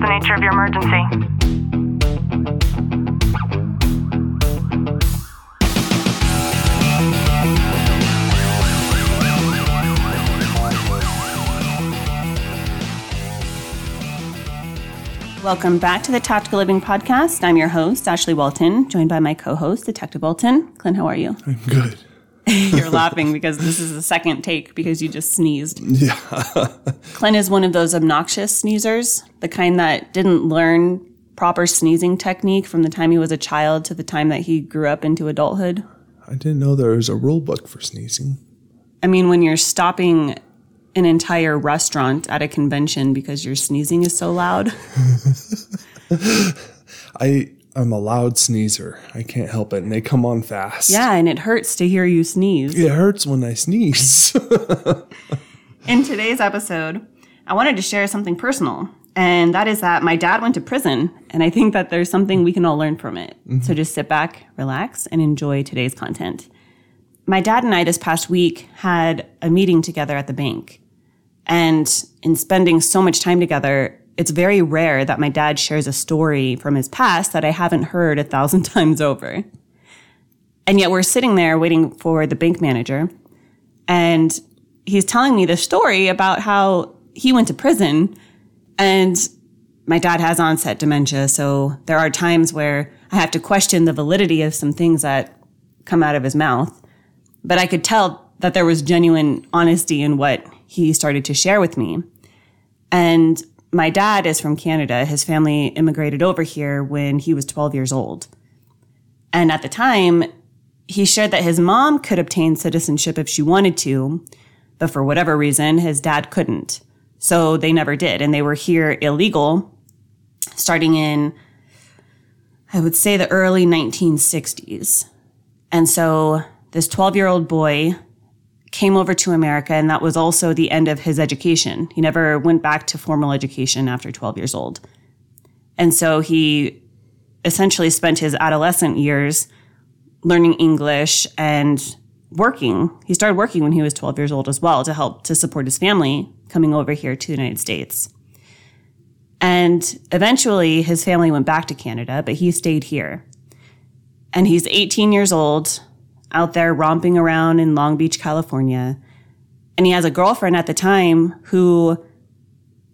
the nature of your emergency? Welcome back to the Tactical Living Podcast. I'm your host, Ashley Walton, joined by my co host, Detective Walton. Clint, how are you? I'm good. You're laughing because this is the second take because you just sneezed. Yeah. Clint is one of those obnoxious sneezers, the kind that didn't learn proper sneezing technique from the time he was a child to the time that he grew up into adulthood. I didn't know there was a rule book for sneezing. I mean, when you're stopping an entire restaurant at a convention because your sneezing is so loud. I I'm a loud sneezer. I can't help it, and they come on fast. Yeah, and it hurts to hear you sneeze. It hurts when I sneeze. In today's episode, I wanted to share something personal, and that is that my dad went to prison, and I think that there's something we can all learn from it. Mm-hmm. So just sit back, relax, and enjoy today's content. My dad and I this past week had a meeting together at the bank. And in spending so much time together, it's very rare that my dad shares a story from his past that I haven't heard a thousand times over. And yet we're sitting there waiting for the bank manager, and he's telling me the story about how he went to prison and my dad has onset dementia. So there are times where I have to question the validity of some things that come out of his mouth. But I could tell that there was genuine honesty in what he started to share with me. And my dad is from Canada. His family immigrated over here when he was 12 years old. And at the time, he shared that his mom could obtain citizenship if she wanted to, but for whatever reason, his dad couldn't. So they never did. And they were here illegal starting in, I would say, the early 1960s. And so this 12 year old boy came over to America, and that was also the end of his education. He never went back to formal education after 12 years old. And so he essentially spent his adolescent years learning English and working. He started working when he was 12 years old as well to help to support his family coming over here to the United States. And eventually his family went back to Canada, but he stayed here. And he's 18 years old, out there romping around in Long Beach, California. And he has a girlfriend at the time who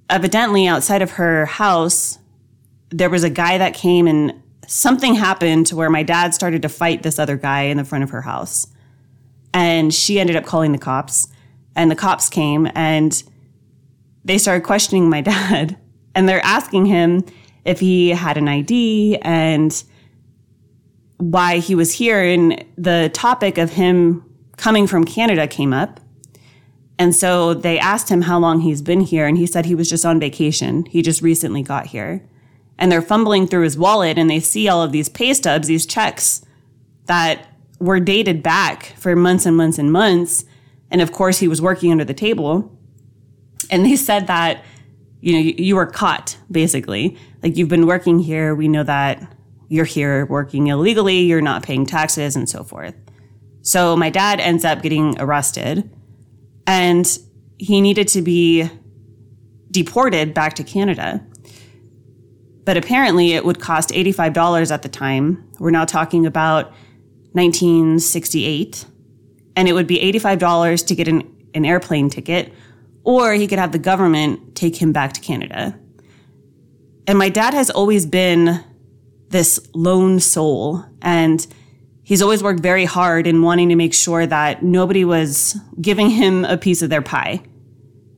evidently outside of her house, there was a guy that came and something happened to where my dad started to fight this other guy in the front of her house. And she ended up calling the cops. And the cops came and they started questioning my dad. And they're asking him if he had an ID and why he was here. And the topic of him coming from Canada came up. And so they asked him how long he's been here. And he said he was just on vacation. He just recently got here. And they're fumbling through his wallet and they see all of these pay stubs, these checks that were dated back for months and months and months. And of course, he was working under the table. And they said that, you know, you, were caught, basically. Like, you've been working here. We know that you're here working illegally, you're not paying taxes, and so forth. So my dad ends up getting arrested and he needed to be deported back to Canada. But apparently it would cost $85 at the time. We're now talking about 1968. And it would be $85 to get an, an airplane ticket, or he could have the government take him back to Canada. And my dad has always been this lone soul. And he's always worked very hard in wanting to make sure that nobody was giving him a piece of their pie.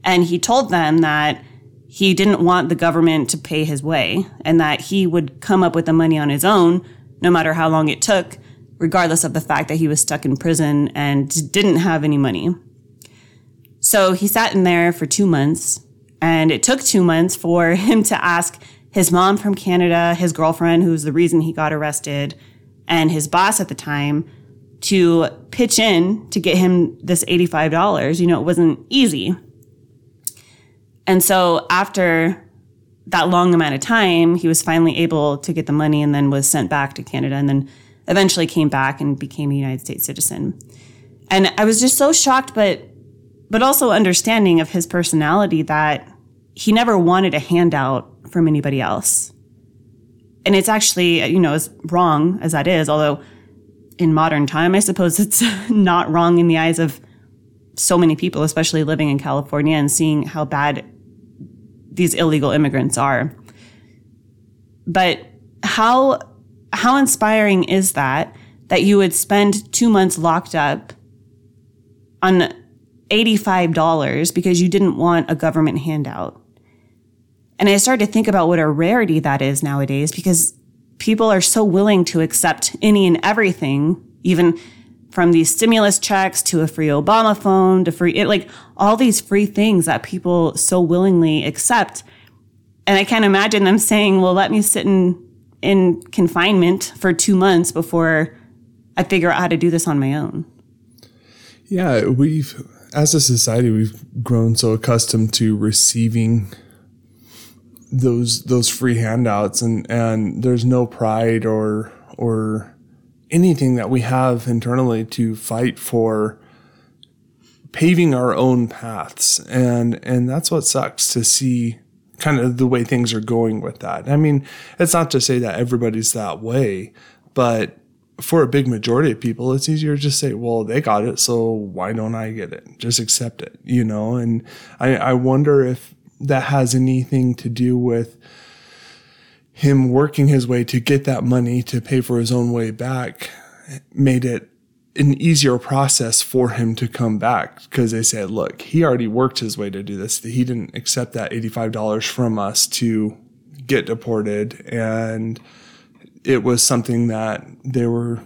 And he told them that he didn't want the government to pay his way and that he would come up with the money on his own, no matter how long it took, regardless of the fact that he was stuck in prison and didn't have any money. So he sat in there for two months, and it took two months for him to ask his mom from Canada, his girlfriend, who's the reason he got arrested, and his boss at the time to pitch in to get him this $85. You know, it wasn't easy. And so after that long amount of time, he was finally able to get the money and then was sent back to Canada and then eventually came back and became a United States citizen. And I was just so shocked, but but also understanding of his personality that he never wanted a handout from anybody else. And it's actually, you know, as wrong as that is, although in modern time, I suppose it's not wrong in the eyes of so many people, especially living in California and seeing how bad these illegal immigrants are. But how how inspiring is that that you would spend 2 months locked up on $85 because you didn't want a government handout? And I started to think about what a rarity that is nowadays because people are so willing to accept any and everything, even from these stimulus checks to a free Obama phone to free, it, like all these free things that people so willingly accept. And I can't imagine them saying, well, let me sit in, in confinement for two months before I figure out how to do this on my own. Yeah, we've, as a society, we've grown so accustomed to receiving those those free handouts and and there's no pride or or anything that we have internally to fight for paving our own paths and and that's what sucks to see kind of the way things are going with that. I mean, it's not to say that everybody's that way, but for a big majority of people, it's easier to just say, well, they got it, so why don't I get it? Just accept it, you know? And I, I wonder if that has anything to do with him working his way to get that money to pay for his own way back made it an easier process for him to come back because they said, look, he already worked his way to do this. He didn't accept that $85 from us to get deported. And it was something that they were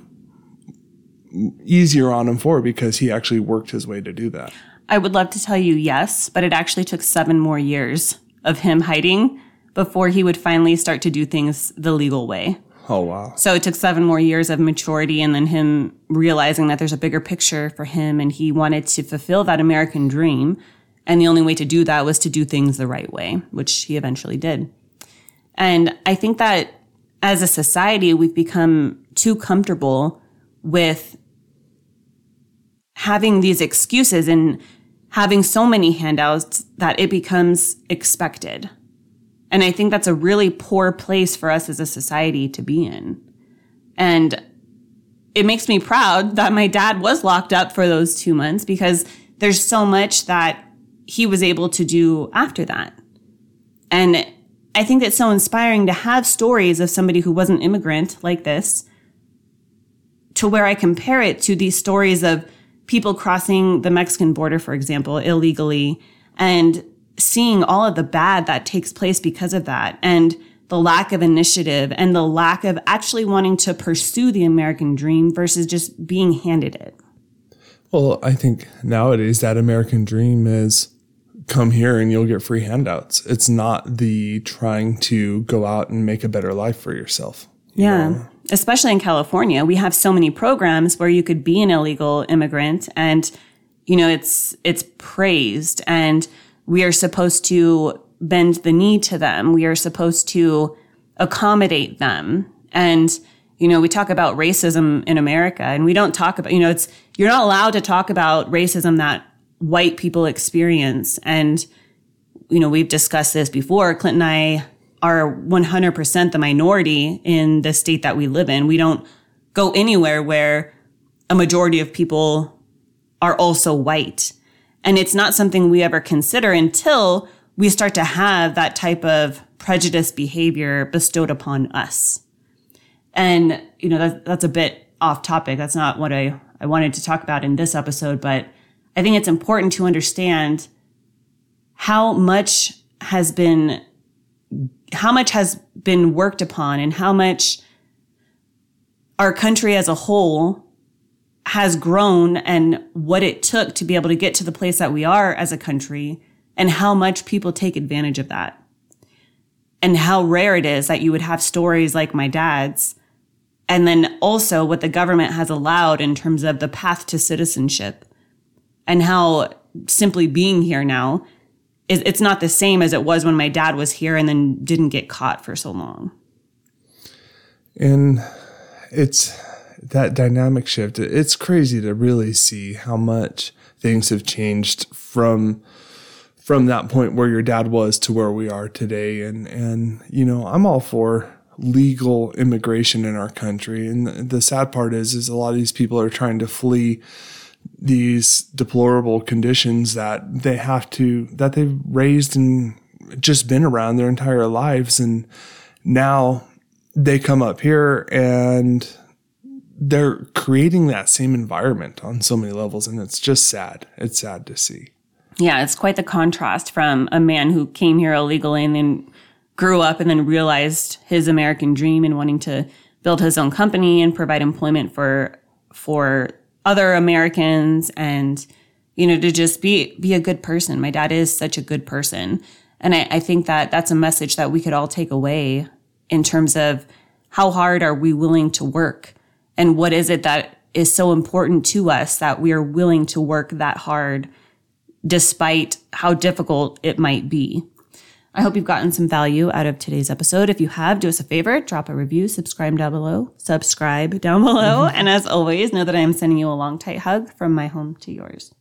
easier on him for because he actually worked his way to do that. I would love to tell you yes, but it actually took seven more years of him hiding before he would finally start to do things the legal way. Oh, wow. So it took seven more years of maturity and then him realizing that there's a bigger picture for him and he wanted to fulfill that American dream. And the only way to do that was to do things the right way, which he eventually did. And I think that as a society, we've become too comfortable with having these excuses and having so many handouts that it becomes expected. And I think that's a really poor place for us as a society to be in. And it makes me proud that my dad was locked up for those two months because there's so much that he was able to do after that. And I think it's so inspiring to have stories of somebody who was an immigrant like this to where I compare it to these stories of people crossing the Mexican border, for example, illegally and seeing all of the bad that takes place because of that and the lack of initiative and the lack of actually wanting to pursue the American dream versus just being handed it. Well, I think nowadays that American dream is come here and you'll get free handouts. It's not the trying to go out and make a better life for yourself. You yeah. Know? Especially in California, we have so many programs where you could be an illegal immigrant and you know it's it's praised and we are supposed to bend the knee to them. We are supposed to accommodate them. And you know, we talk about racism in America and we don't talk about, you know, it's you're not allowed to talk about racism that white people experience and you know, we've discussed this before. Clinton and I are 100% the minority in the state that we live in. We don't go anywhere where a majority of people are also white. And it's not something we ever consider until we start to have that type of prejudice behavior bestowed upon us. And, you know, that, that's a bit off topic. That's not what I, I wanted to talk about in this episode, but I think it's important to understand how much has been how much has been worked upon and how much our country as a whole has grown and what it took to be able to get to the place that we are as a country and how much people take advantage of that. And how rare it is that you would have stories like my dad's. And then also what the government has allowed in terms of the path to citizenship and how simply being here now it's not the same as it was when my dad was here and then didn't get caught for so long. And it's that dynamic shift. It's crazy to really see how much things have changed from from that point where your dad was to where we are today. And, and, you know, I'm all for legal immigration in our country. And the, the sad part is, is a lot of these people are trying to flee these deplorable conditions that they have to, that they've raised and just been around their entire lives. And now they come up here and they're creating that same environment on so many levels. And it's just sad. It's sad to see. Yeah, it's quite the contrast from a man who came here illegally and then grew up and then realized his American dream and wanting to build his own company and provide employment for for other Americans and you know to just be be a good person. My dad is such a good person. And I, I think that that's a message that we could all take away in terms of how hard are we willing to work and what is it that is so important to us that we are willing to work that hard despite how difficult it might be. I hope you've gotten some value out of today's episode. If you have, do us a favor, drop a review, subscribe down below, subscribe down below. Mm-hmm. And as always, know that I am sending you a long, tight hug from my home to yours.